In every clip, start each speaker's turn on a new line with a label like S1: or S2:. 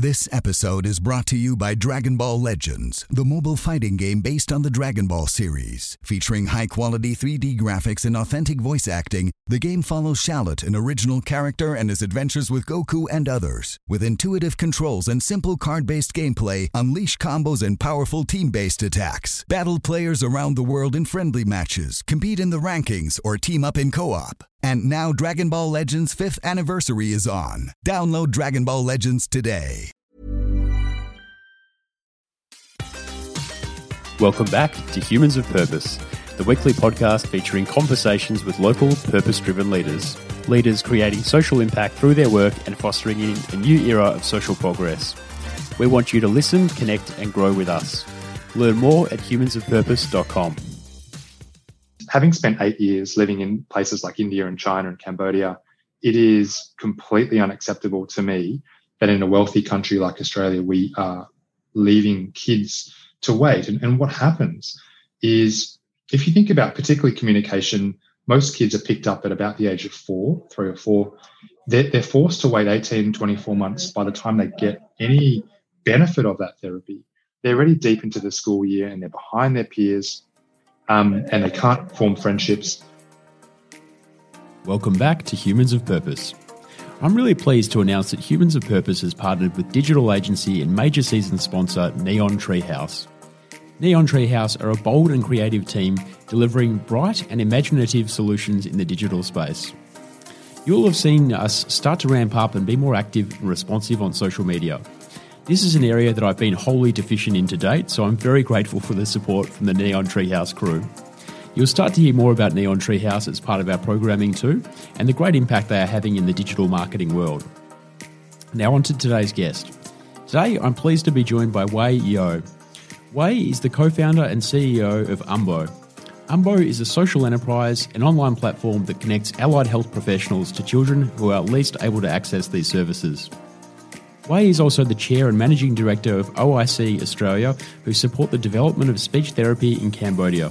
S1: This episode is brought to you by Dragon Ball Legends, the mobile fighting game based on the Dragon Ball series. Featuring high quality 3D graphics and authentic voice acting, the game follows Shallot, an original character, and his adventures with Goku and others. With intuitive controls and simple card based gameplay, unleash combos and powerful team based attacks. Battle players around the world in friendly matches, compete in the rankings, or team up in co op. And now Dragon Ball Legends 5th anniversary is on. Download Dragon Ball Legends today.
S2: Welcome back to Humans of Purpose, the weekly podcast featuring conversations with local purpose driven leaders. Leaders creating social impact through their work and fostering in a new era of social progress. We want you to listen, connect, and grow with us. Learn more at humansofpurpose.com
S3: having spent eight years living in places like India and China and Cambodia, it is completely unacceptable to me that in a wealthy country like Australia, we are leaving kids to wait. And, and what happens is if you think about particularly communication, most kids are picked up at about the age of four, three or four. They're, they're forced to wait 18, 24 months by the time they get any benefit of that therapy. They're already deep into the school year and they're behind their peers um, and they can't form friendships.
S2: Welcome back to Humans of Purpose. I'm really pleased to announce that Humans of Purpose has partnered with digital agency and major season sponsor Neon Treehouse. Neon Treehouse are a bold and creative team delivering bright and imaginative solutions in the digital space. You'll have seen us start to ramp up and be more active and responsive on social media. This is an area that I've been wholly deficient in to date, so I'm very grateful for the support from the Neon Treehouse crew. You'll start to hear more about Neon Treehouse as part of our programming too, and the great impact they are having in the digital marketing world. Now, on to today's guest. Today, I'm pleased to be joined by Weh Yeoh. Weh is the co founder and CEO of Umbo. Umbo is a social enterprise, an online platform that connects allied health professionals to children who are least able to access these services. Weh is also the chair and managing director of OIC Australia, who support the development of speech therapy in Cambodia.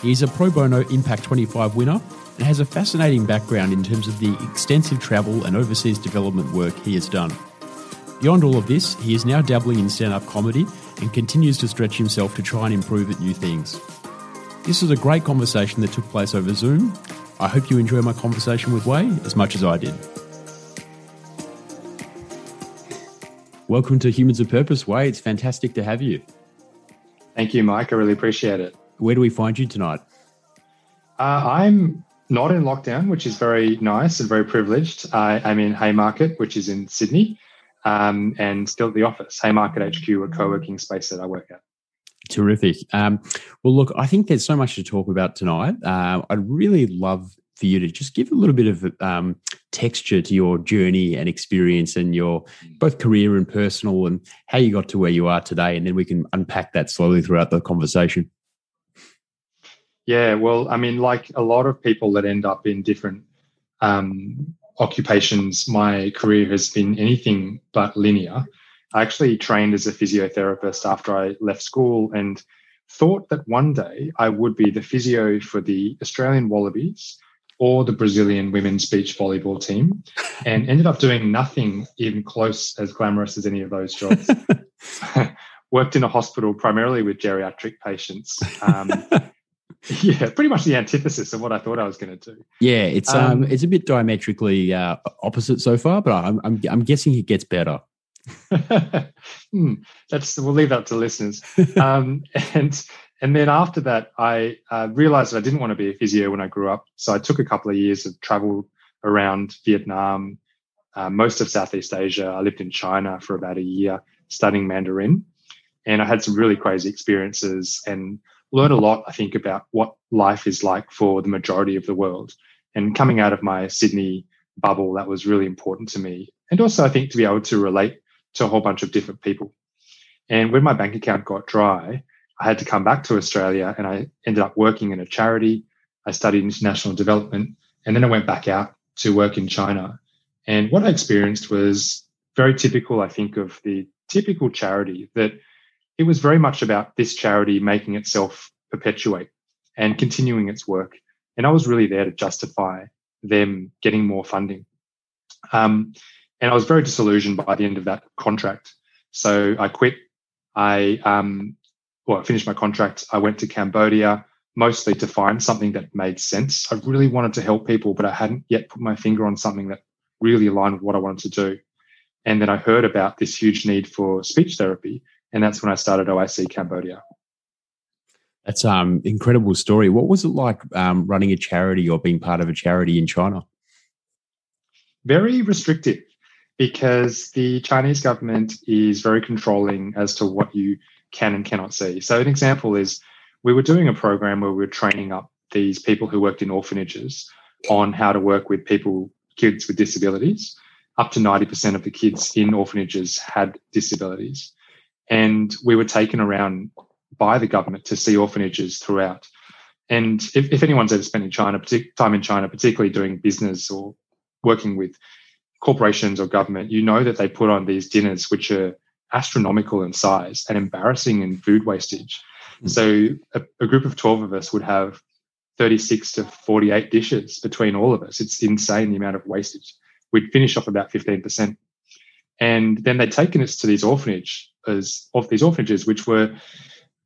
S2: He is a pro bono Impact 25 winner and has a fascinating background in terms of the extensive travel and overseas development work he has done. Beyond all of this, he is now dabbling in stand up comedy and continues to stretch himself to try and improve at new things. This was a great conversation that took place over Zoom. I hope you enjoy my conversation with Weh as much as I did. Welcome to Humans of Purpose, Weh. It's fantastic to have you.
S3: Thank you, Mike. I really appreciate it.
S2: Where do we find you tonight?
S3: Uh, I'm not in lockdown, which is very nice and very privileged. I, am in Haymarket, which is in Sydney, um, and still at the office, Haymarket HQ, a co working space that I work at.
S2: Terrific. Um, well, look, I think there's so much to talk about tonight. Uh, I'd really love for you to just give a little bit of um, texture to your journey and experience and your both career and personal and how you got to where you are today. And then we can unpack that slowly throughout the conversation.
S3: Yeah, well, I mean, like a lot of people that end up in different um, occupations, my career has been anything but linear. I actually trained as a physiotherapist after I left school and thought that one day I would be the physio for the Australian Wallabies or the Brazilian women's beach volleyball team and ended up doing nothing even close as glamorous as any of those jobs. Worked in a hospital primarily with geriatric patients. Um, yeah, pretty much the antithesis of what I thought I was going to do.
S2: Yeah, it's um, um, it's a bit diametrically uh, opposite so far, but I'm, I'm I'm guessing it gets better.
S3: hmm, that's we'll leave that to listeners. Um, and and then after that, I uh, realized that I didn't want to be a physio when I grew up. So I took a couple of years of travel around Vietnam, uh, most of Southeast Asia. I lived in China for about a year studying Mandarin. And I had some really crazy experiences and learned a lot, I think, about what life is like for the majority of the world. And coming out of my Sydney bubble, that was really important to me. And also, I think, to be able to relate to a whole bunch of different people. And when my bank account got dry, I had to come back to Australia and I ended up working in a charity. I studied international development and then I went back out to work in China. And what I experienced was very typical, I think, of the typical charity that it was very much about this charity making itself perpetuate and continuing its work. And I was really there to justify them getting more funding. Um, And I was very disillusioned by the end of that contract. So I quit. I um, well, I finished my contract. I went to Cambodia mostly to find something that made sense. I really wanted to help people, but I hadn't yet put my finger on something that really aligned with what I wanted to do. And then I heard about this huge need for speech therapy. And that's when I started OIC Cambodia.
S2: That's um incredible story. What was it like um, running a charity or being part of a charity in China?
S3: Very restrictive because the Chinese government is very controlling as to what you can and cannot see. So an example is we were doing a program where we were training up these people who worked in orphanages on how to work with people, kids with disabilities. Up to 90% of the kids in orphanages had disabilities. And we were taken around by the government to see orphanages throughout. And if, if anyone's ever spent in China, time in China, particularly doing business or working with corporations or government, you know that they put on these dinners which are astronomical in size and embarrassing in food wastage. Mm. So a, a, group of 12 of us would have 36 to 48 dishes between all of us. It's insane the amount of wastage. We'd finish off about 15%. And then they'd taken us to these orphanage as of these orphanages, which were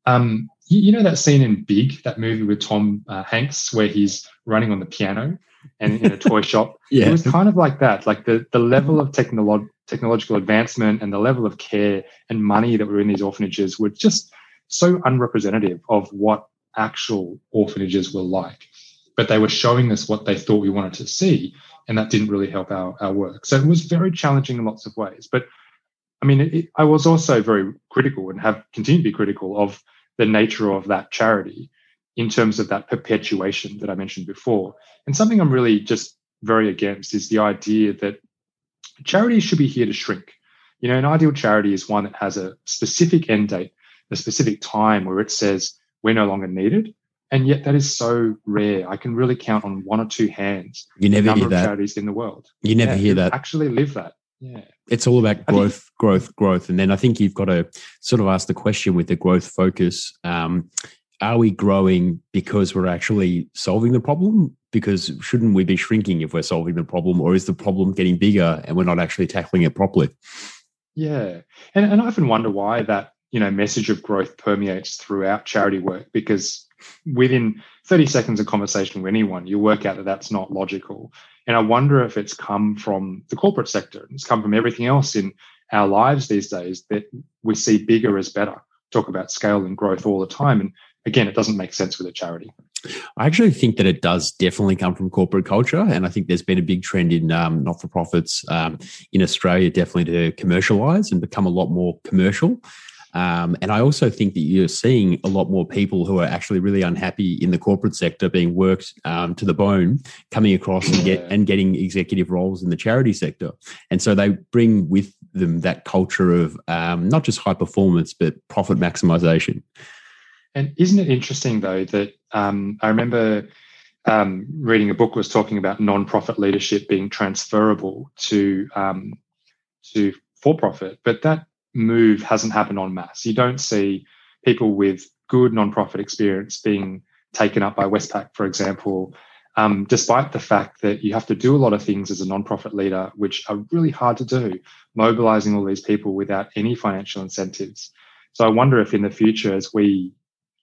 S3: um, you, you, know that scene in Big, that movie with Tom uh, Hanks, where he's running on the piano and in a toy shop.
S2: Yeah.
S3: It was kind of like that. Like the the level of technolo- technological advancement and the level of care and money that were in these orphanages were just so unrepresentative of what actual orphanages were like. But they were showing us what they thought we wanted to see, and that didn't really help our, our work. So it was very challenging in lots of ways. But I mean, it, I was also very critical and have continued to be critical of the nature of that charity in terms of that perpetuation that I mentioned before. And something I'm really just very against is the idea that charities should be here to shrink. You know, an ideal charity is one that has a specific end date, a specific time where it says we're no longer needed. And yet that is so rare. I can really count on one or two hands.
S2: You never hear that.
S3: Charities in the world.
S2: You never
S3: yeah,
S2: hear that.
S3: Actually live that. Yeah.
S2: It's all about growth, growth, growth. And then I think you've got to sort of ask the question with the growth focus um, are we growing because we're actually solving the problem? Because shouldn't we be shrinking if we're solving the problem? Or is the problem getting bigger and we're not actually tackling it properly?
S3: Yeah. And, and I often wonder why that, you know, message of growth permeates throughout charity work because within 30 seconds of conversation with anyone, you work out that that's not logical. And I wonder if it's come from the corporate sector. It's come from everything else in our lives these days that we see bigger as better. Talk about scale and growth all the time. And again, it doesn't make sense with a charity.
S2: I actually think that it does definitely come from corporate culture. And I think there's been a big trend in um, not for profits um, in Australia, definitely to commercialize and become a lot more commercial. Um, and I also think that you're seeing a lot more people who are actually really unhappy in the corporate sector being worked um, to the bone, coming across and get and getting executive roles in the charity sector. And so they bring with them that culture of um, not just high performance but profit maximization.
S3: And isn't it interesting though that um, I remember um, reading a book was talking about non-profit leadership being transferable to um, to for-profit, but that move hasn't happened on mass. You don't see people with good nonprofit experience being taken up by Westpac, for example, um, despite the fact that you have to do a lot of things as a nonprofit leader, which are really hard to do, mobilizing all these people without any financial incentives. So I wonder if in the future, as we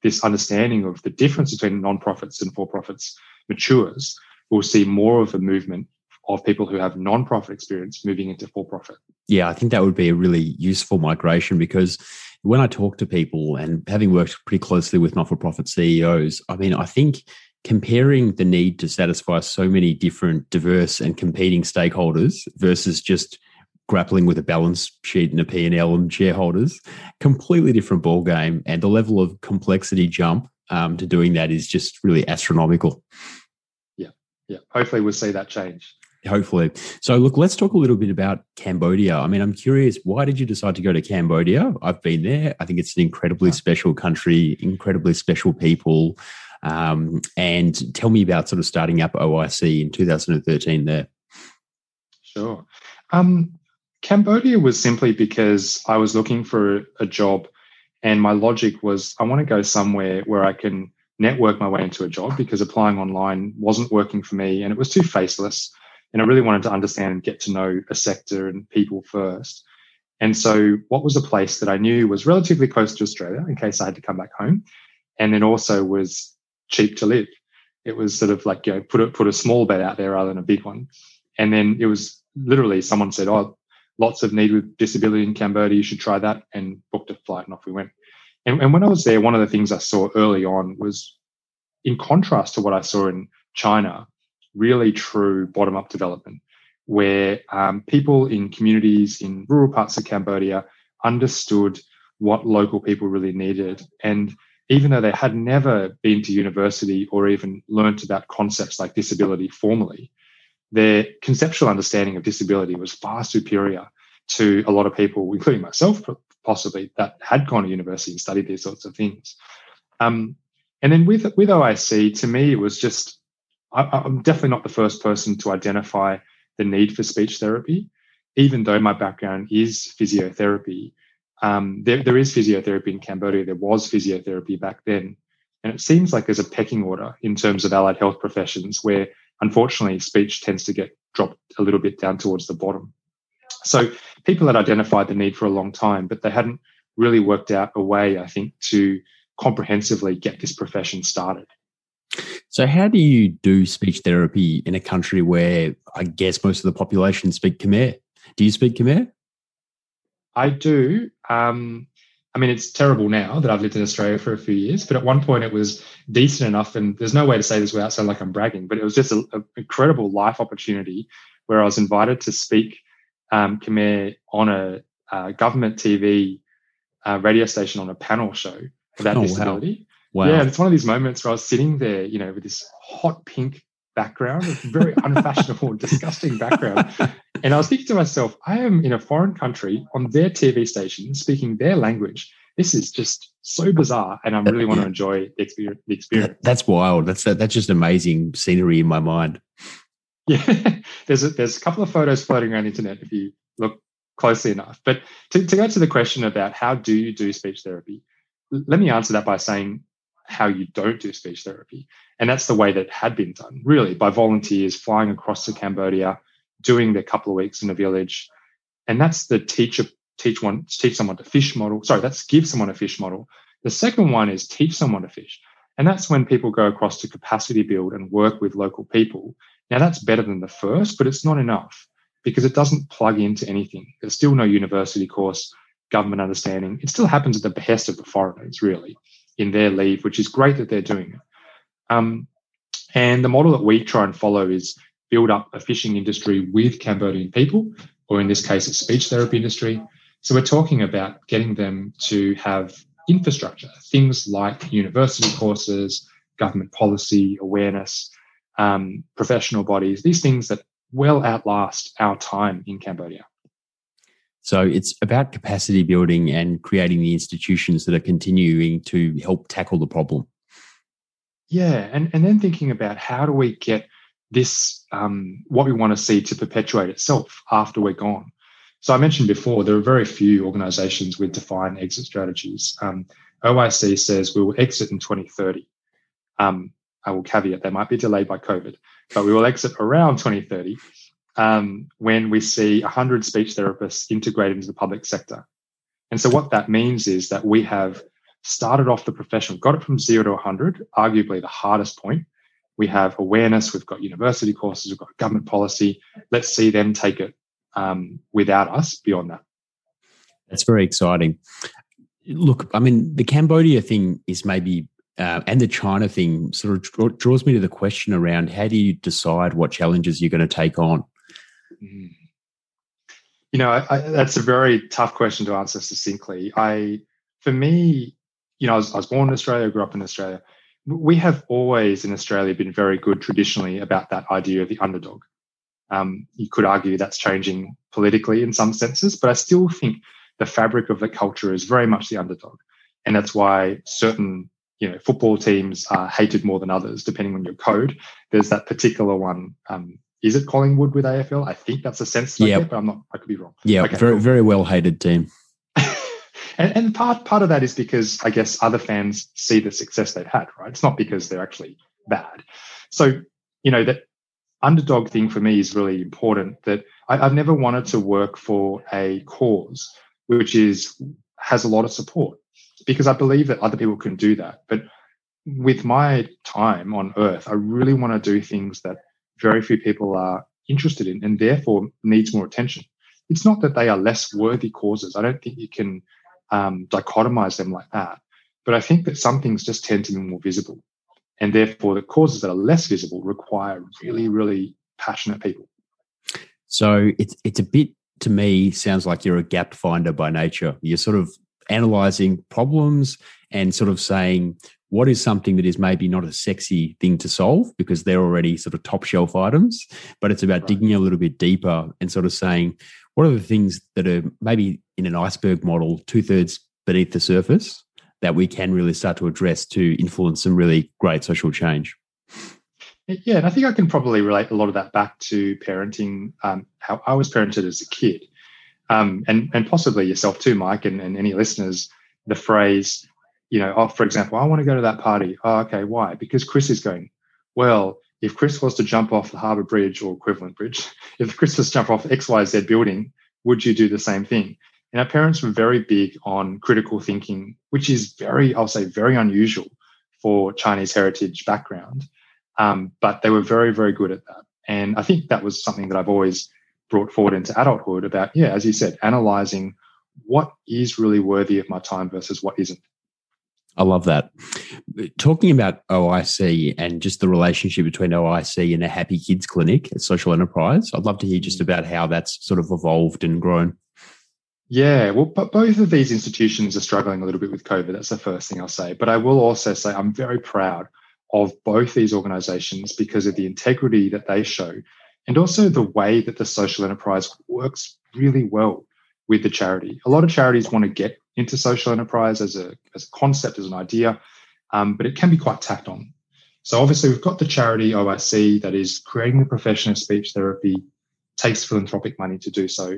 S3: this understanding of the difference between nonprofits and for-profits matures, we'll see more of a movement of people who have non-profit experience moving into for-profit.
S2: Yeah, I think that would be a really useful migration because when I talk to people and having worked pretty closely with not-for-profit CEOs, I mean, I think comparing the need to satisfy so many different diverse and competing stakeholders versus just grappling with a balance sheet and a P&L and shareholders, completely different ball game and the level of complexity jump um, to doing that is just really astronomical.
S3: Yeah, yeah. Hopefully we'll see that change.
S2: Hopefully. So, look, let's talk a little bit about Cambodia. I mean, I'm curious, why did you decide to go to Cambodia? I've been there. I think it's an incredibly special country, incredibly special people. Um, and tell me about sort of starting up OIC in 2013 there.
S3: Sure. Um, Cambodia was simply because I was looking for a job, and my logic was I want to go somewhere where I can network my way into a job because applying online wasn't working for me and it was too faceless And I really wanted to understand and get to know a sector and people first. And so, what was a place that I knew was relatively close to Australia in case I had to come back home, and then also was cheap to live. It was sort of like you know put a put a small bet out there rather than a big one. And then it was literally someone said, "Oh, lots of need with disability in Cambodia. You should try that," and booked a flight, and off we went. And, and when I was there, one of the things I saw early on was, in contrast to what I saw in China, really true bottom up development where um, people in communities in rural parts of Cambodia understood what local people really needed. And even though they had never been to university or even learnt about concepts like disability formally, their conceptual understanding of disability was far superior to a lot of people, including myself, possibly, that had gone to university and studied these sorts of things. Um, and then with with OIC, to me, it was just I, am definitely not the first person to identify the need for speech therapy, even though my background is physiotherapy. Um, there, there is physiotherapy in Cambodia. There was physiotherapy back then. And it seems like there's a pecking order in terms of allied health professions where, unfortunately, speech tends to get dropped a little bit down towards the bottom. So people had identified the need for a long time, but they hadn't really worked out a way, I think, to comprehensively get this profession started.
S2: So, how do you do speech therapy in a country where I guess most of the population speak Khmer? Do you speak Khmer?
S3: I do. Um, I mean, it's terrible now that I've lived in Australia for a few years, but at one point it was decent enough. And there's no way to say this without sounding like I'm bragging, but it was just an incredible life opportunity where I was invited to speak um, Khmer on a uh, government TV uh, radio station on a panel show about oh, disability. Wow. Wow. Yeah, it's one of these moments where I was sitting there, you know, with this hot pink background, a very unfashionable, disgusting background. And I was thinking to myself, I am in a foreign country on their TV station speaking their language. This is just so bizarre, and I really want to enjoy the experience. The experience.
S2: That's wild. That's that's just amazing scenery in my mind.
S3: Yeah, there's a, there's a couple of photos floating around the internet if you look closely enough. But to, to go to the question about how do you do speech therapy, let me answer that by saying how you don't do speech therapy. And that's the way that had been done, really, by volunteers flying across to Cambodia, doing their couple of weeks in a village. And that's the teacher teach one teach someone to fish model. Sorry, that's give someone a fish model. The second one is teach someone to fish. And that's when people go across to capacity build and work with local people. Now that's better than the first, but it's not enough because it doesn't plug into anything. There's still no university course, government understanding. It still happens at the behest of the foreigners, really in their leave, which is great that they're doing it. Um, and the model that we try and follow is build up a fishing industry with Cambodian people, or in this case, a speech therapy industry. So we're talking about getting them to have infrastructure, things like university courses, government policy, awareness, um, professional bodies, these things that well outlast our time in Cambodia.
S2: So it's about capacity building and creating the institutions that are continuing to help tackle the problem.
S3: Yeah, and, and then thinking about how do we get this, um, what we want to see to perpetuate itself after we're gone. So I mentioned before, there are very few organizations with defined exit strategies. Um, OIC says we will exit in 2030. Um, I will caveat that might be delayed by COVID, but we will exit around 2030 um, when we see 100 speech therapists integrated into the public sector. And so, what that means is that we have started off the profession, got it from zero to 100, arguably the hardest point. We have awareness, we've got university courses, we've got government policy. Let's see them take it um, without us beyond that.
S2: That's very exciting. Look, I mean, the Cambodia thing is maybe uh, and the China thing sort of draws me to the question around how do you decide what challenges you're going to take on?
S3: Mm. You know, I, I, that's a very tough question to answer succinctly. I, for me, you know, I was, I was born in Australia, grew up in Australia. We have always in Australia been very good traditionally about that idea of the underdog. Um, you could argue that's changing politically in some senses, but I still think the fabric of the culture is very much the underdog. And that's why certain you know football teams are hated more than others depending on your code there's that particular one um, is it Collingwood with AFL? I think that's a sense. Yeah, but I'm not. I could be wrong.
S2: Yeah, okay, very cool. very well hated team.
S3: And, and part part of that is because I guess other fans see the success they've had. Right, it's not because they're actually bad. So you know that underdog thing for me is really important. That I, I've never wanted to work for a cause which is has a lot of support because I believe that other people can do that. But with my time on earth, I really want to do things that very few people are interested in and therefore needs more attention. It's not that they are less worthy causes. I don't think you can um, dichotomize them like that. But I think that some things just tend to be more visible. And therefore, the causes that are less visible require really, really passionate people.
S2: So it's it's a bit to me sounds like you're a gap finder by nature. You're sort of analyzing problems and sort of saying what is something that is maybe not a sexy thing to solve because they're already sort of top shelf items, but it's about right. digging a little bit deeper and sort of saying what are the things that are maybe in an iceberg model, two thirds beneath the surface, that we can really start to address to influence some really great social change.
S3: Yeah, and I think I can probably relate a lot of that back to parenting, um, how I was parented as a kid, um, and and possibly yourself too, Mike, and, and any listeners. The phrase, you know, oh, for example, I want to go to that party. Oh, okay, why? Because Chris is going. Well, if Chris was to jump off the Harbour Bridge or equivalent bridge, if Chris was to jump off X Y Z building, would you do the same thing? And our parents were very big on critical thinking, which is very, I'll say, very unusual for Chinese heritage background. Um, but they were very, very good at that. And I think that was something that I've always brought forward into adulthood about, yeah, as you said, analyzing what is really worthy of my time versus what isn't.
S2: I love that. Talking about OIC and just the relationship between OIC and a Happy Kids Clinic, a social enterprise, I'd love to hear just mm. about how that's sort of evolved and grown.
S3: Yeah, well, but both of these institutions are struggling a little bit with COVID. That's the first thing I'll say. But I will also say I'm very proud of both these organizations because of the integrity that they show and also the way that the social enterprise works really well with the charity. A lot of charities want to get into social enterprise as a, as a concept, as an idea, um, but it can be quite tacked on. So obviously we've got the charity OIC that is creating the profession of speech therapy, takes philanthropic money to do so.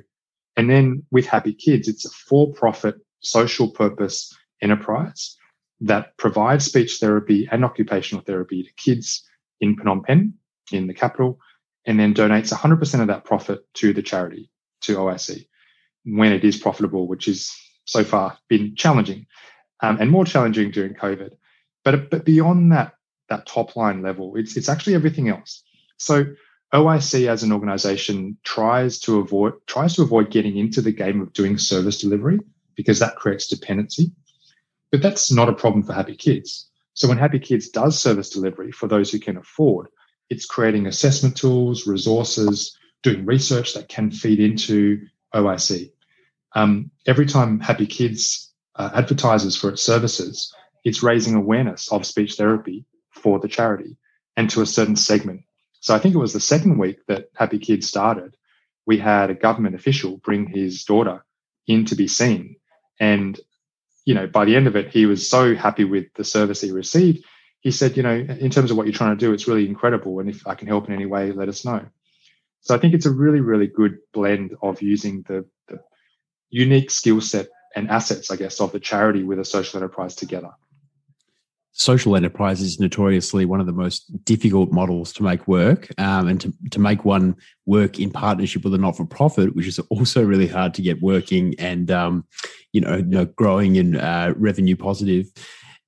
S3: And then with Happy Kids, it's a for-profit social purpose enterprise that provides speech therapy and occupational therapy to kids in Phnom Penh, in the capital, and then donates 100% of that profit to the charity, to OIC, when it is profitable, which is so far been challenging um, and more challenging during COVID. But, but beyond that, that top line level, it's, it's actually everything else. So OIC as an organization tries to avoid tries to avoid getting into the game of doing service delivery because that creates dependency. But that's not a problem for Happy Kids. So when Happy Kids does service delivery for those who can afford, it's creating assessment tools, resources, doing research that can feed into OIC. Um, every time Happy Kids uh, advertises for its services, it's raising awareness of speech therapy for the charity and to a certain segment. So I think it was the second week that Happy Kids started, we had a government official bring his daughter in to be seen. And you know, by the end of it, he was so happy with the service he received. He said, you know, in terms of what you're trying to do, it's really incredible. And if I can help in any way, let us know. So I think it's a really, really good blend of using the, the unique skill set and assets, I guess, of the charity with a social enterprise together
S2: social enterprise is notoriously one of the most difficult models to make work um, and to, to make one work in partnership with a not-for-profit which is also really hard to get working and um, you, know, you know growing and uh, revenue positive.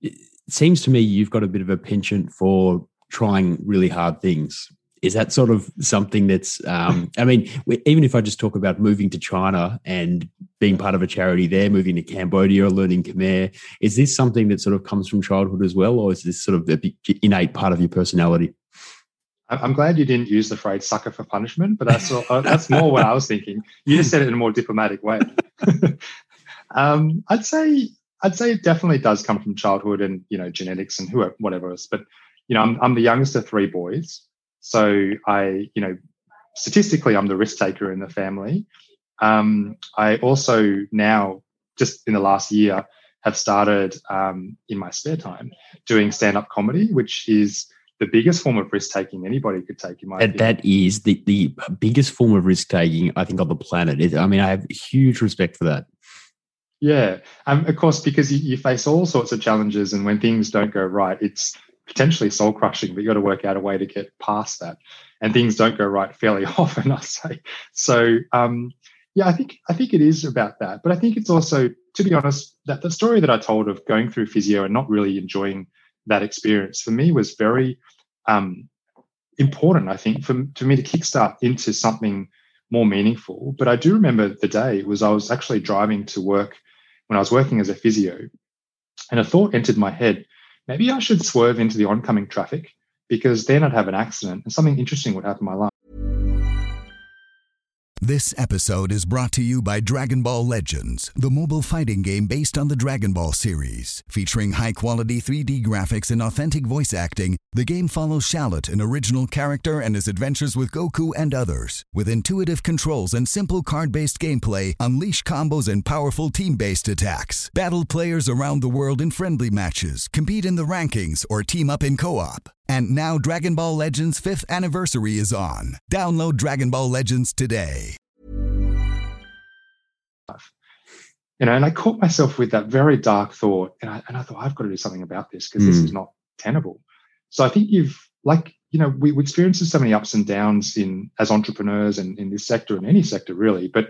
S2: It seems to me you've got a bit of a penchant for trying really hard things is that sort of something that's um, i mean even if i just talk about moving to china and being part of a charity there moving to cambodia learning khmer is this something that sort of comes from childhood as well or is this sort of the innate part of your personality?
S3: I'm glad you didn't use the phrase sucker for punishment but that's uh, that's more what i was thinking. You just said it in a more diplomatic way. Um, i'd say i'd say it definitely does come from childhood and you know genetics and whoever whatever else but you know I'm, I'm the youngest of three boys so I, you know, statistically, I'm the risk taker in the family. Um, I also now, just in the last year, have started um, in my spare time doing stand up comedy, which is the biggest form of risk taking anybody could take in my
S2: and opinion. that is the, the biggest form of risk taking i think on the planet i mean i have huge respect for that
S3: yeah um, of course because you, you, face all sorts of challenges and when things don't go right it's potentially soul crushing, but you got to work out a way to get past that. and things don't go right fairly often, I say. So um, yeah, I think I think it is about that. But I think it's also, to be honest, that the story that I told of going through physio and not really enjoying that experience for me was very um, important. I think for, for me to kickstart into something more meaningful. But I do remember the day was I was actually driving to work when I was working as a physio, and a thought entered my head: maybe I should swerve into the oncoming traffic because then I'd have an accident and something interesting would happen in my life.
S1: This episode is brought to you by Dragon Ball Legends, the mobile fighting game based on the Dragon Ball series. Featuring high quality 3D graphics and authentic voice acting, the game follows Shallot, an original character, and his adventures with Goku and others. With intuitive controls and simple card based gameplay, unleash combos and powerful team based attacks. Battle players around the world in friendly matches, compete in the rankings, or team up in co op. And now Dragon Ball Legends 5th anniversary is on. Download Dragon Ball Legends today.
S3: You know, and I caught myself with that very dark thought, and I, and I thought, I've got to do something about this because mm. this is not tenable. So I think you've, like, you know, we, we experience so many ups and downs in as entrepreneurs and in this sector and any sector really, but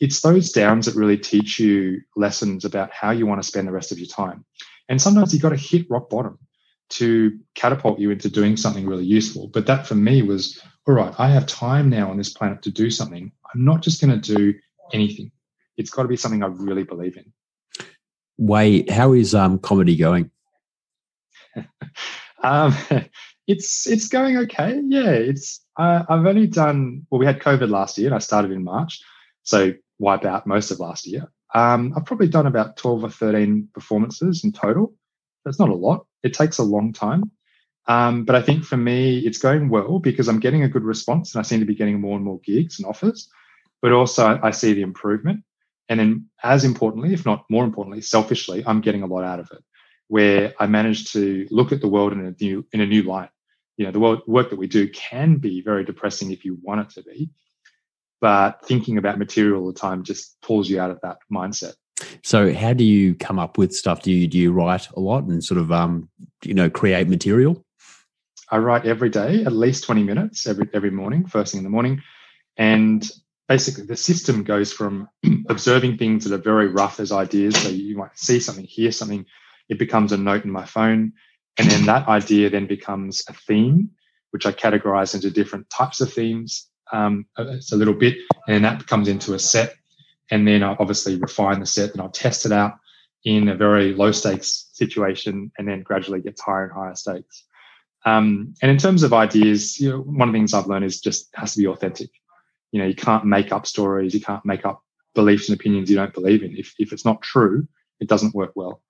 S3: it's those downs that really teach you lessons about how you want to spend the rest of your time. And sometimes you've got to hit rock bottom to catapult you into doing something really useful. But that for me was all right, I have time now on this planet to do something. I'm not just going to do anything. It's got to be something I really believe in.
S2: Wait, how is um, comedy going?
S3: um, it's it's going okay. Yeah, it's uh, I've only done well. We had COVID last year, and I started in March, so wipe out most of last year. Um, I've probably done about twelve or thirteen performances in total. That's not a lot. It takes a long time. Um, but I think for me, it's going well because I'm getting a good response and I seem to be getting more and more gigs and offers. But also, I see the improvement. And then, as importantly, if not more importantly, selfishly, I'm getting a lot out of it, where I manage to look at the world in a new in a new light. You know, the work, work that we do can be very depressing if you want it to be, but thinking about material all the time just pulls you out of that mindset.
S2: So, how do you come up with stuff? Do you do you write a lot and sort of um, you know create material?
S3: I write every day, at least twenty minutes every every morning, first thing in the morning, and basically the system goes from observing things that are very rough as ideas. So you might see something, hear something, it becomes a note in my phone, and then that idea then becomes a theme, which I categorize into different types of themes. Um, it's a little bit, and that comes into a set and then I obviously refine the set and I'll test it out in a very low stakes situation and then gradually gets higher and higher stakes. Um, and in terms of ideas, you know, one of the things I've learned is just has to be authentic. You know, you can't make up stories, you can't make up beliefs and opinions you don't believe in. If if it's not true, it doesn't work well.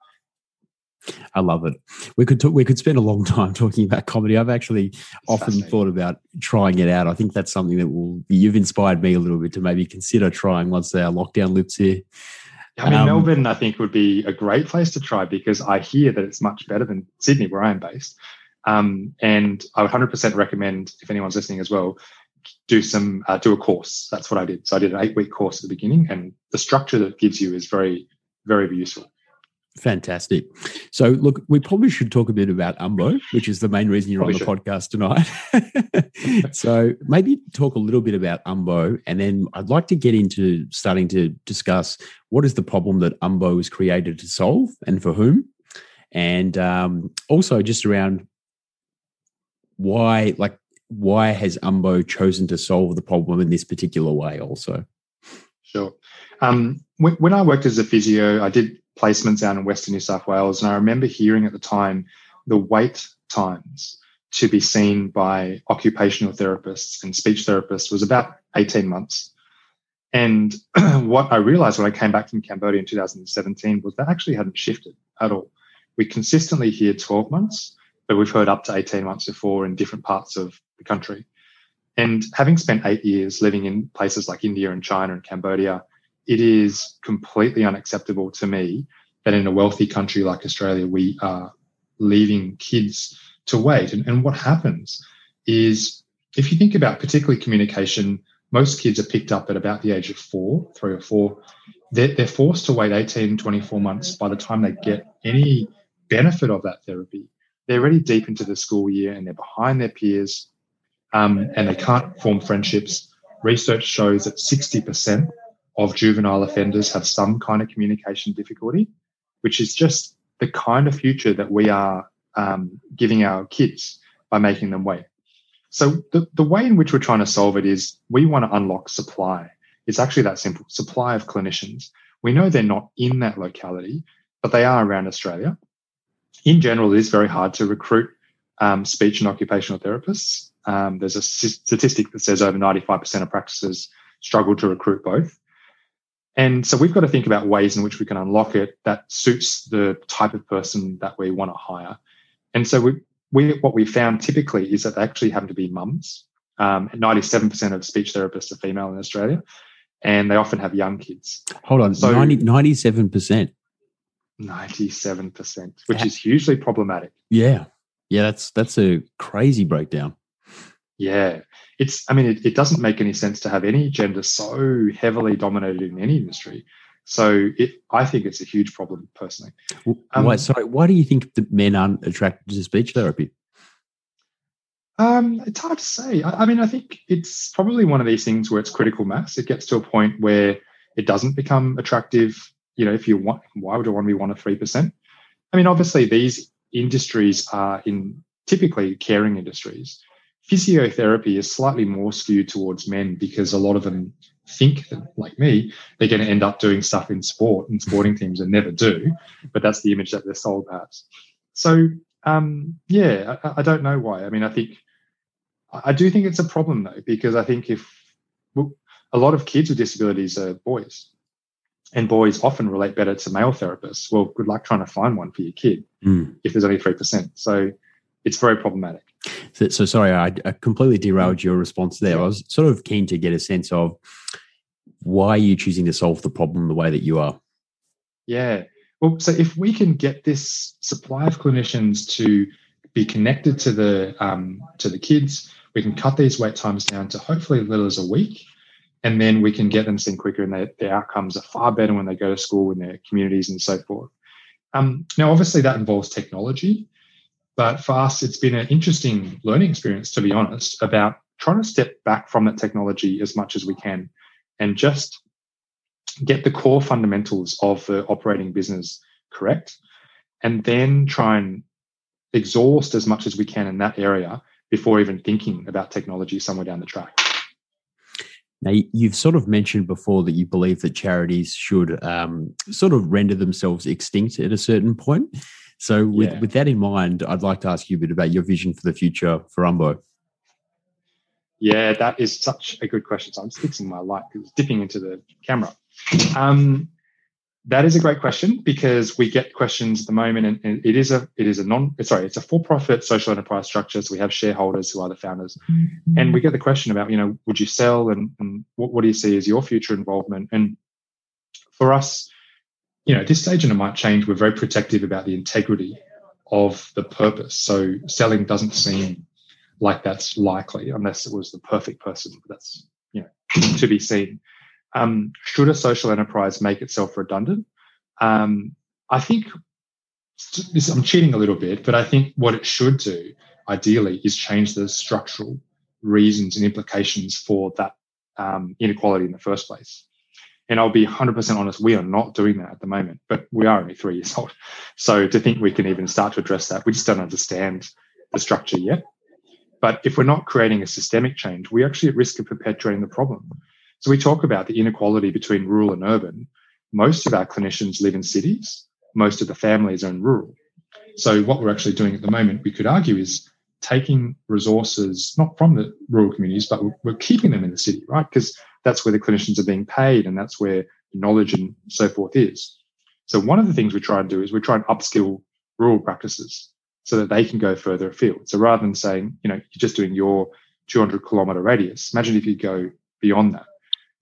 S2: I love it. We could talk, we could spend a long time talking about comedy. I've actually it's often thought about trying it out. I think that's something that will you've inspired me a little bit to maybe consider trying once our lockdown lifts here.
S3: I mean, um, Melbourne, I think, would be a great place to try because I hear that it's much better than Sydney, where I am based. Um, and I would 100% recommend, if anyone's listening as well, do some uh, do a course. That's what I did. So I did an eight week course at the beginning, and the structure that gives you is very, very useful.
S2: Fantastic. So, look, we probably should talk a bit about Umbo, which is the main reason you're probably on the should. podcast tonight. so, maybe talk a little bit about Umbo, and then I'd like to get into starting to discuss what is the problem that Umbo was created to solve and for whom, and um, also just around why, like, why has Umbo chosen to solve the problem in this particular way? Also,
S3: sure. Um, when, when I worked as a physio, I did placements out in Western New South Wales. And I remember hearing at the time the wait times to be seen by occupational therapists and speech therapists was about 18 months. And what I realized when I came back from Cambodia in 2017 was that actually hadn't shifted at all. We consistently hear 12 months, but we've heard up to 18 months before in different parts of the country. And having spent eight years living in places like India and China and Cambodia, it is completely unacceptable to me that in a wealthy country like Australia, we are leaving kids to wait. And, and what happens is if you think about particularly communication, most kids are picked up at about the age of four, three or four. They're, they're forced to wait 18, 24 months by the time they get any benefit of that therapy. They're already deep into the school year and they're behind their peers. um, and they can't form friendships. Research shows that 60% of juvenile offenders have some kind of communication difficulty, which is just the kind of future that we are um, giving our kids by making them wait. So the, the way in which we're trying to solve it is we want to unlock supply. It's actually that simple supply of clinicians. We know they're not in that locality, but they are around Australia. In general, it is very hard to recruit um, speech and occupational therapists. Um, there's a statistic that says over 95% of practices struggle to recruit both. And so we've got to think about ways in which we can unlock it that suits the type of person that we want to hire. And so we, we what we found typically is that they actually happen to be mums. Um, 97% of speech therapists are female in Australia, and they often have young kids.
S2: Hold on, so 90, 97%.
S3: 97%, which is hugely problematic.
S2: Yeah. Yeah, that's that's a crazy breakdown.
S3: Yeah. It's I mean it, it doesn't make any sense to have any gender so heavily dominated in any industry. So it, I think it's a huge problem personally.
S2: Um, why, sorry, why do you think that men aren't attracted to speech therapy?
S3: Um, it's hard to say. I, I, mean, I think it's probably one of these things where it's critical mass. It gets to a point where it doesn't become attractive. You know, if you want, why would I want to be one of three percent? I mean, obviously these industries are in typically caring industries. Physiotherapy is slightly more skewed towards men because a lot of them think that, like me, they're going to end up doing stuff in sport and sporting teams and never do. But that's the image that they're sold, perhaps. So, um, yeah, I, I, don't know why. I mean, I think, I do think it's a problem though, because I think if well, a lot of kids with disabilities are boys, and boys often relate better to male therapists. Well, good luck trying to find one for your kid mm. if there's only 3%. So it's very problematic.
S2: So, so sorry, I, I, completely derailed your response there. I was sort of keen to get a sense of why are you choosing to solve the problem the way that you are?
S3: Yeah. Well, so if we can get this supply of clinicians to be connected to the um, to the kids, we can cut these wait times down to hopefully as little as a week and then we can get them seen quicker and they, their outcomes are far better when they go to school in their communities and so forth. Um, now, obviously, that involves technology, but for us, it's been an interesting learning experience, to be honest, about trying to step back from that technology as much as we can and just get the core fundamentals of the operating business correct, and then try and exhaust as much as we can in that area before even thinking about technology somewhere down the track.
S2: Now, you've sort of mentioned before that you believe that charities should um, sort of render themselves extinct at a certain point. So, with, yeah. with that in mind, I'd like to ask you a bit about your vision for the future for Umbo.
S3: Yeah, that is such a good question. So I'm just fixing my light because it's dipping into the camera. Um, that is a great question because we get questions at the moment, and, and, it is a it is a non sorry it's a for profit social enterprise structure. So we have shareholders who are the founders, mm-hmm. and we get the question about you know would you sell and, and what, what do you see as your future involvement? And for us, you know, at this stage, and it might change, we're very protective about the integrity of the purpose. So selling doesn't seem like that's likely unless it was the perfect person. That's you know to be seen. Um, should a social enterprise make itself redundant? Um, I think this, I'm cheating a little bit, but I think what it should do, ideally, is change the structural reasons and implications for that um, inequality in the first place. And I'll be 100% honest, we are not doing that at the moment, but we are only three years old. So to think we can even start to address that, we just don't understand the structure yet. But if we're not creating a systemic change, we're actually at risk of perpetuating the problem. So we talk about the inequality between rural and urban. Most of our clinicians live in cities. Most of the families are in rural. So what we're actually doing at the moment, we could argue, is taking resources not from the rural communities, but we're keeping them in the city, right? Because that's where the clinicians are being paid and that's where knowledge and so forth is. So one of the things we try and do is we try and upskill rural practices so that they can go further afield. So rather than saying, you know, you're just doing your 200 kilometer radius, imagine if you go beyond that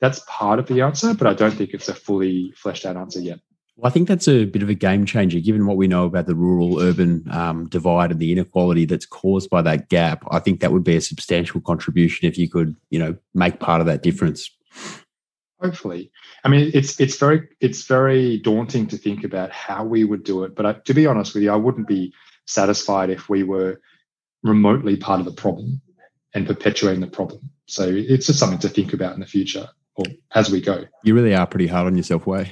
S3: that's part of the answer, but I don't think it's a fully fleshed out answer yet.
S2: Well, I think that's a bit of a game changer, given what we know about the rural urban um, divide and the inequality that's caused by that gap. I think that would be a substantial contribution if you could, you know, make part of that difference.
S3: Hopefully, I mean, it's it's very it's very daunting to think about how we would do it. But I, to be honest with you, I wouldn't be satisfied if we were remotely part of the problem and perpetuating the problem. So it's just something to think about in the future or as we go.
S2: You really are pretty hard on yourself, Weh.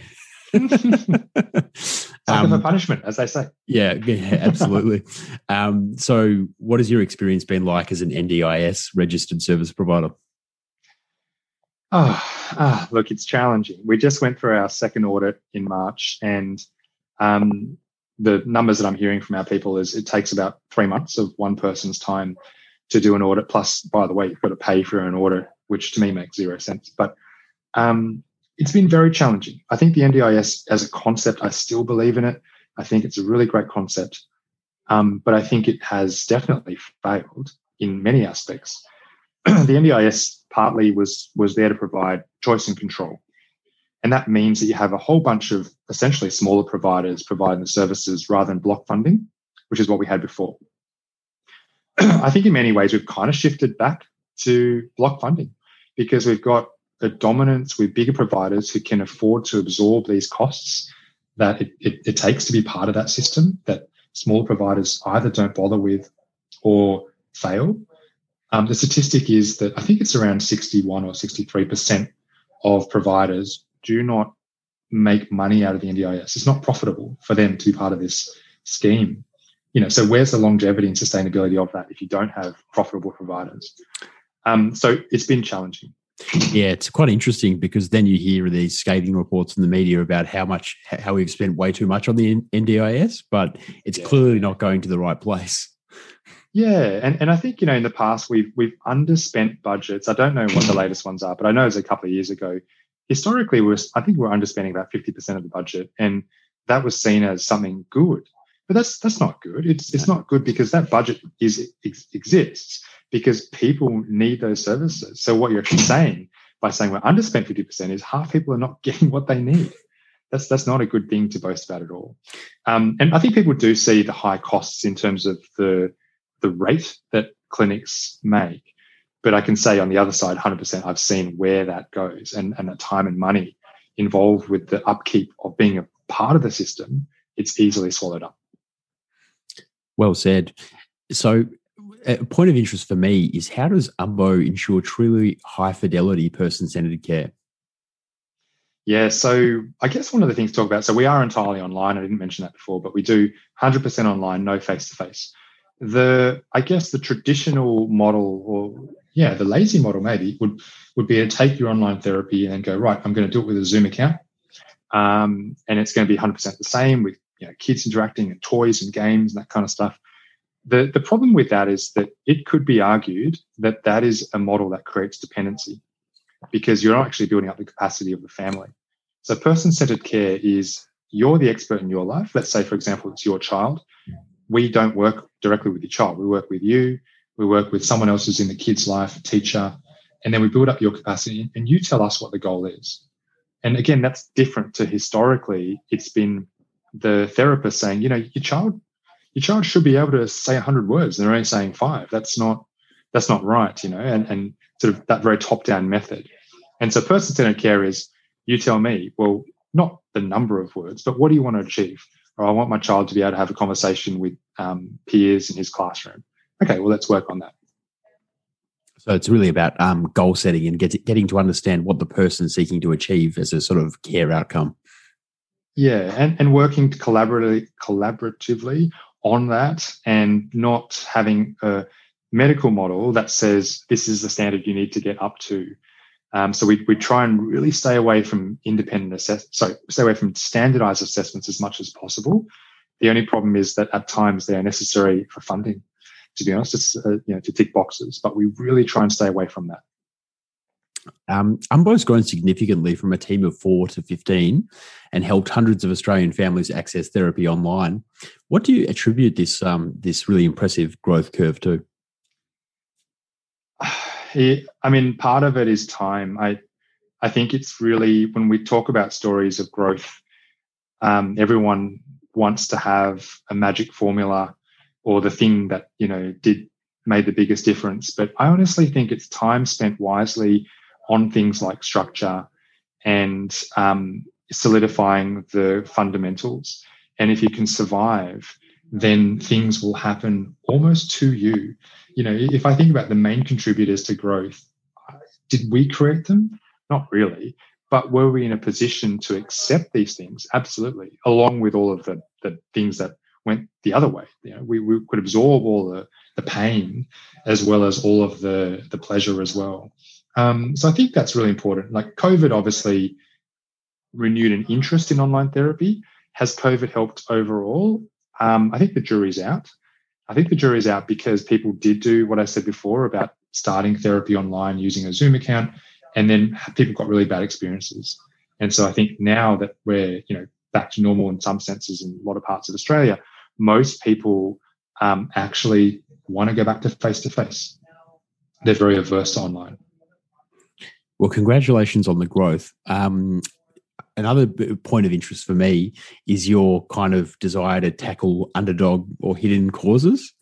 S3: Um, of punishment, as they say.
S2: Yeah, yeah absolutely. um, so, what has your experience been like as an NDIS registered service provider?
S3: Oh, ah, look, it's challenging. We just went through our second audit in March, and um, the numbers that I'm hearing from our people is it takes about three months of one person's time to do an audit. Plus, by the way, you've got to pay for an audit, which to me makes zero sense. But um, it's been very challenging. I think the NDIS as a concept, I still believe in it. I think it's a really great concept. Um, but I think it has definitely failed in many aspects. the NDIS partly was was there to provide choice and control. And that means that you have a whole bunch of essentially smaller providers providing the services rather than block funding, which is what we had before. I think in many ways we've kind of shifted back to block funding because we've got a dominance with bigger providers who can afford to absorb these costs that it, it, it takes to be part of that system that smaller providers either don't bother with or fail. Um, the statistic is that I think it's around 61 or 63% of providers do not make money out of the NDIS. It's not profitable for them to be part of this scheme. You know, so where's the longevity and sustainability of that if you don't have profitable providers? Um, so it's been challenging.
S2: Yeah, it's quite interesting because then you hear these scathing reports in the media about how much how we've spent way too much on the NDIS, but it's yeah. clearly not going to the right place.
S3: Yeah, and, and I think you know in the past we've we've underspent budgets. I don't know what the latest ones are, but I know it was a couple of years ago. Historically, we I think we we're underspending about fifty percent of the budget, and that was seen as something good. But that's that's not good. It's it's not good because that budget is exists because people need those services. So what you're actually saying by saying we're underspent 50% is half people are not getting what they need. That's that's not a good thing to boast about at all. Um, and I think people do see the high costs in terms of the the rate that clinics make. But I can say on the other side, 100%, I've seen where that goes and, and the time and money involved with the upkeep of being a part of the system, it's easily swallowed up.
S2: Well said. So a point of interest for me is how does Umbo ensure truly high fidelity person centered care?
S3: Yeah, so I guess one of the things to talk about. So we are entirely online. I didn't mention that before, but we do 100% online, no face to face. The I guess the traditional model, or yeah, the lazy model maybe would would be to take your online therapy and then go right. I'm going to do it with a Zoom account, um, and it's going to be 100% the same with you know, kids interacting and toys and games and that kind of stuff. The, the problem with that is that it could be argued that that is a model that creates dependency because you're not actually building up the capacity of the family. So person centered care is you're the expert in your life. Let's say, for example, it's your child. We don't work directly with your child. We work with you. We work with someone else who's in the kid's life, a teacher, and then we build up your capacity and you tell us what the goal is. And again, that's different to historically. It's been the therapist saying, you know, your child your child should be able to say 100 words and they're only saying five. That's not that's not right you know and, and sort of that very top down method. And so person centered care is you tell me well not the number of words but what do you want to achieve? Or i want my child to be able to have a conversation with um, peers in his classroom. Okay well let's work on that.
S2: So it's really about um, goal setting and get, getting to understand what the person is seeking to achieve as a sort of care outcome
S3: yeah and, and working collaboratively collaboratively on that and not having a medical model that says this is the standard you need to get up to. Um, so we, we try and really stay away from independent assess, so stay away from standardized assessments as much as possible. The only problem is that at times they are necessary for funding. To be honest, it's uh, you know to tick boxes, but we really try and stay away from that.
S2: Um, Umbo's grown significantly from a team of four to 15 and helped hundreds of Australian families access therapy online. What do you attribute this, um, this really impressive growth curve to?
S3: I mean, part of it is time. I, I think it's really when we talk about stories of growth, um, everyone wants to have a magic formula or the thing that you know did made the biggest difference. But I honestly think it's time spent wisely on things like structure and um, solidifying the fundamentals. And if you can survive then things will happen almost to you. You know, if I think about the main contributors to growth, did we create them? Not really. But were we in a position to accept these things? Absolutely. Along with all of the, the things that went the other way. You know, we, we could absorb all the, the pain as well as all of the, the pleasure as well. Um, so I think that's really important. Like COVID obviously renewed an interest in online therapy. Has COVID helped overall? Um, I think the jury's out. I think the jury's out because people did do what I said before about starting therapy online using a Zoom account, and then people got really bad experiences. And so I think now that we're you know back to normal in some senses in a lot of parts of Australia, most people um, actually want to go back to face to face. They're very averse to online.
S2: Well, congratulations on the growth. Um, another point of interest for me is your kind of desire to tackle underdog or hidden causes.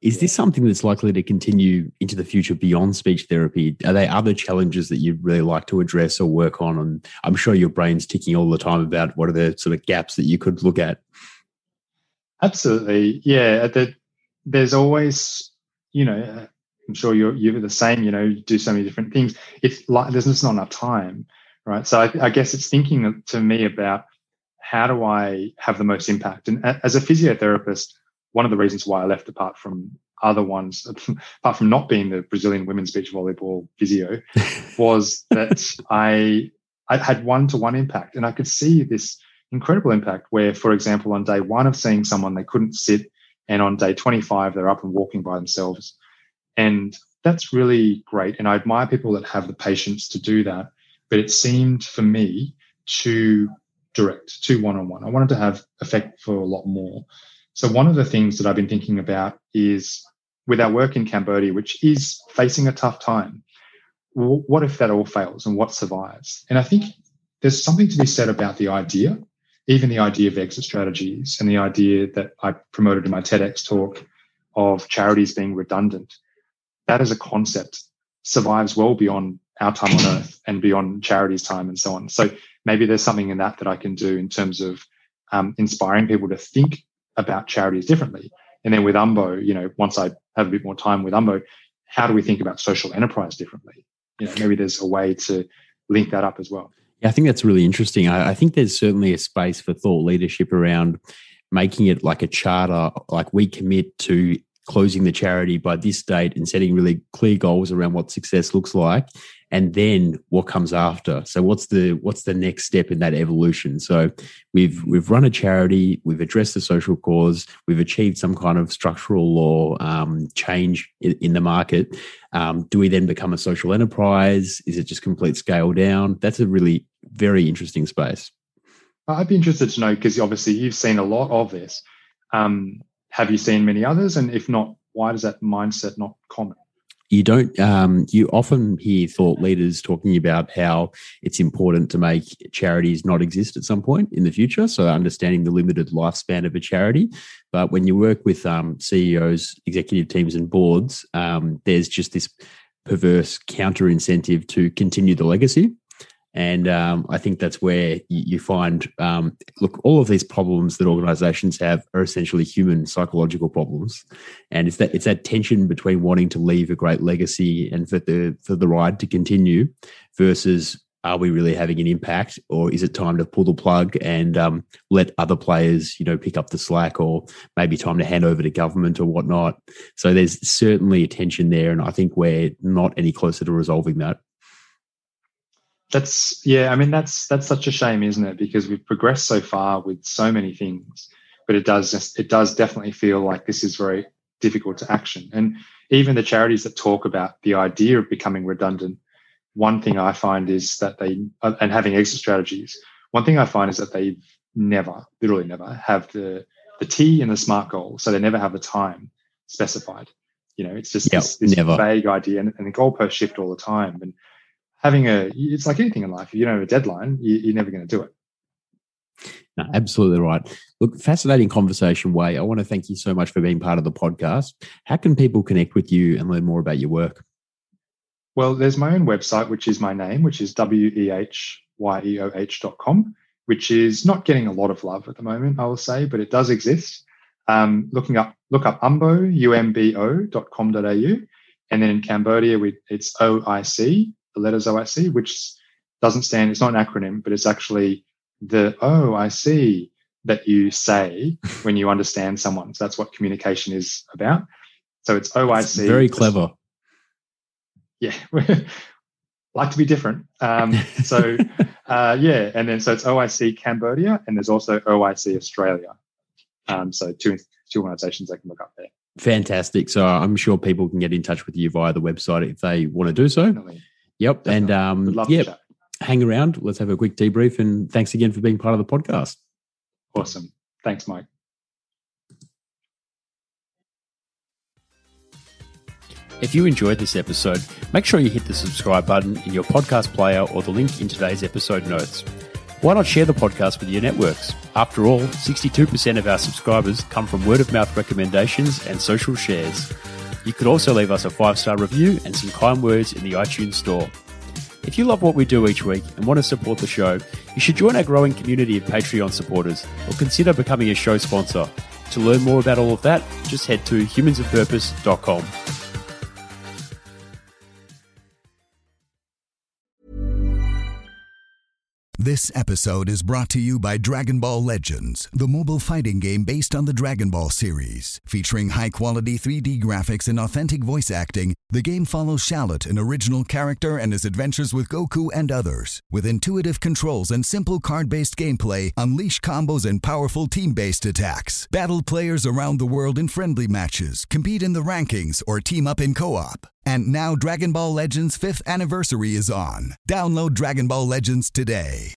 S2: Is this something that's likely to continue into the future beyond speech therapy? Are there other challenges that you'd really like to address or work on? And I'm sure your brain's ticking all the time about what are the sort of gaps that you could look at.
S3: Absolutely, yeah. The, there's always, you know, I'm sure you're you're the same. You know, you do so many different things. It's like there's just not enough time right? So I, I guess it's thinking to me about how do I have the most impact? And as a physiotherapist, one of the reasons why I left, apart from other ones, apart from not being the Brazilian women's beach volleyball physio, was that I I had one to one impact, and I could see this incredible impact. Where, for example, on day one of seeing someone, they couldn't sit, and on day twenty five, they're up and walking by themselves, and that's really great. And I admire people that have the patience to do that but it seemed for me too direct, too one on one. I wanted to have effect for a lot more. So, one of the things that I've been thinking about is with our work in Cambodia, which is facing a tough time, what if that all fails and what survives? And I think there's something to be said about the idea, even the idea of exit strategies and the idea that I promoted in my TEDx talk of charities being redundant. That as a concept survives well beyond our time on earth and beyond charities time and so on. So maybe there's something in that that I can do in terms of um, inspiring people to think about charities differently. And then with Umbo, you know, once I have a bit more time with Umbo, how do we think about social enterprise differently? You know, maybe there's a way to link that up as well.
S2: Yeah, I think that's really interesting. I, I think there's certainly a space for thought leadership around making it like a charter, like we commit to closing the charity by this date and setting really clear goals around what success looks like and then what comes after. So what's the what's the next step in that evolution? So we've we've run a charity we've addressed the social cause we've achieved some kind of structural law um, change in, in, the market. Um, do we then become a social enterprise? Is it just complete scale down? That's a really very interesting space.
S3: I'd be interested to know because obviously you've seen a lot of this. Um, have you seen many others? And if not why does that mindset not common
S2: you don't um, you often hear thought leaders talking about how it's important to make charities not exist at some point in the future. So understanding the limited lifespan of a charity. But when you work with um, ceos executive teams and boards um, there's just this perverse counter incentive to continue the legacy and um, I think that's where you, find, um, look, all of these problems that organisations have are essentially human psychological problems, and it's that it's that tension between wanting to leave a great legacy and for the for the ride to continue, versus are we really having an impact, or is it time to pull the plug and um, let other players, you know, pick up the slack, or maybe time to hand over to government or whatnot? So there's certainly a tension there, and I think we're not any closer to resolving that.
S3: That's yeah. I mean, that's that's such a shame, isn't it? Because we've progressed so far with so many things, but it does just it does definitely feel like this is very difficult to action. And even the charities that talk about the idea of becoming redundant, one thing I find is that they uh, and having exit strategies. One thing I find is that they never, literally never, have the the T and the SMART goal, so they never have the time specified. You know, it's just yep, this, this vague idea, and, and the goalposts shift all the time. And having a it's like anything in life. If you don't have a deadline, you, are never going to do it.
S2: No, absolutely right. Look, fascinating conversation, Weh. I want to thank you so much for being part of the podcast. How can people connect with you and learn more about your work?
S3: Well, there's my own website, which is my name, which is w e h y e o h dot com, which is not getting a lot of love at the moment, I will say, but it does exist. um, looking up look up umbo umbo.com.au, and then in Cambodia we, it's OIC, the letters OIC, which doesn't stand. It's not an acronym, but it's actually the oh I see that you say when you understand someone. So that's what communication is about. So it's OIC. It's
S2: very clever.
S3: Yeah. like to be different. Um, so uh, yeah, and then so it's OIC Cambodia, and there's also OIC Australia. Um, so two two organisations they can look up there.
S2: Fantastic. So I'm sure people can get in touch with you via the website if they want to do so. Definitely. Yep. Definitely. And um, yep. Hang around. Let's have a quick debrief. And thanks again for being part of the podcast.
S3: Awesome. Thanks, Mike.
S2: If you enjoyed this episode, make sure you hit the subscribe button in your podcast player or the link in today's episode notes. Why not share the podcast with your networks? After all, 62% of our subscribers come from word of mouth recommendations and social shares. You could also leave us a five star review and some kind words in the iTunes store. If you love what we do each week and want to support the show, you should join our growing community of Patreon supporters or consider becoming a show sponsor. To learn more about all of that, just head to humansofpurpose.com.
S1: This episode is brought to you by Dragon Ball Legends, the mobile fighting game based on the Dragon Ball series. Featuring high quality 3D graphics and authentic voice acting, the game follows Shallot, an original character, and his adventures with Goku and others. With intuitive controls and simple card based gameplay, unleash combos and powerful team based attacks. Battle players around the world in friendly matches, compete in the rankings, or team up in co op. And now Dragon Ball Legends 5th anniversary is on. Download Dragon Ball Legends today.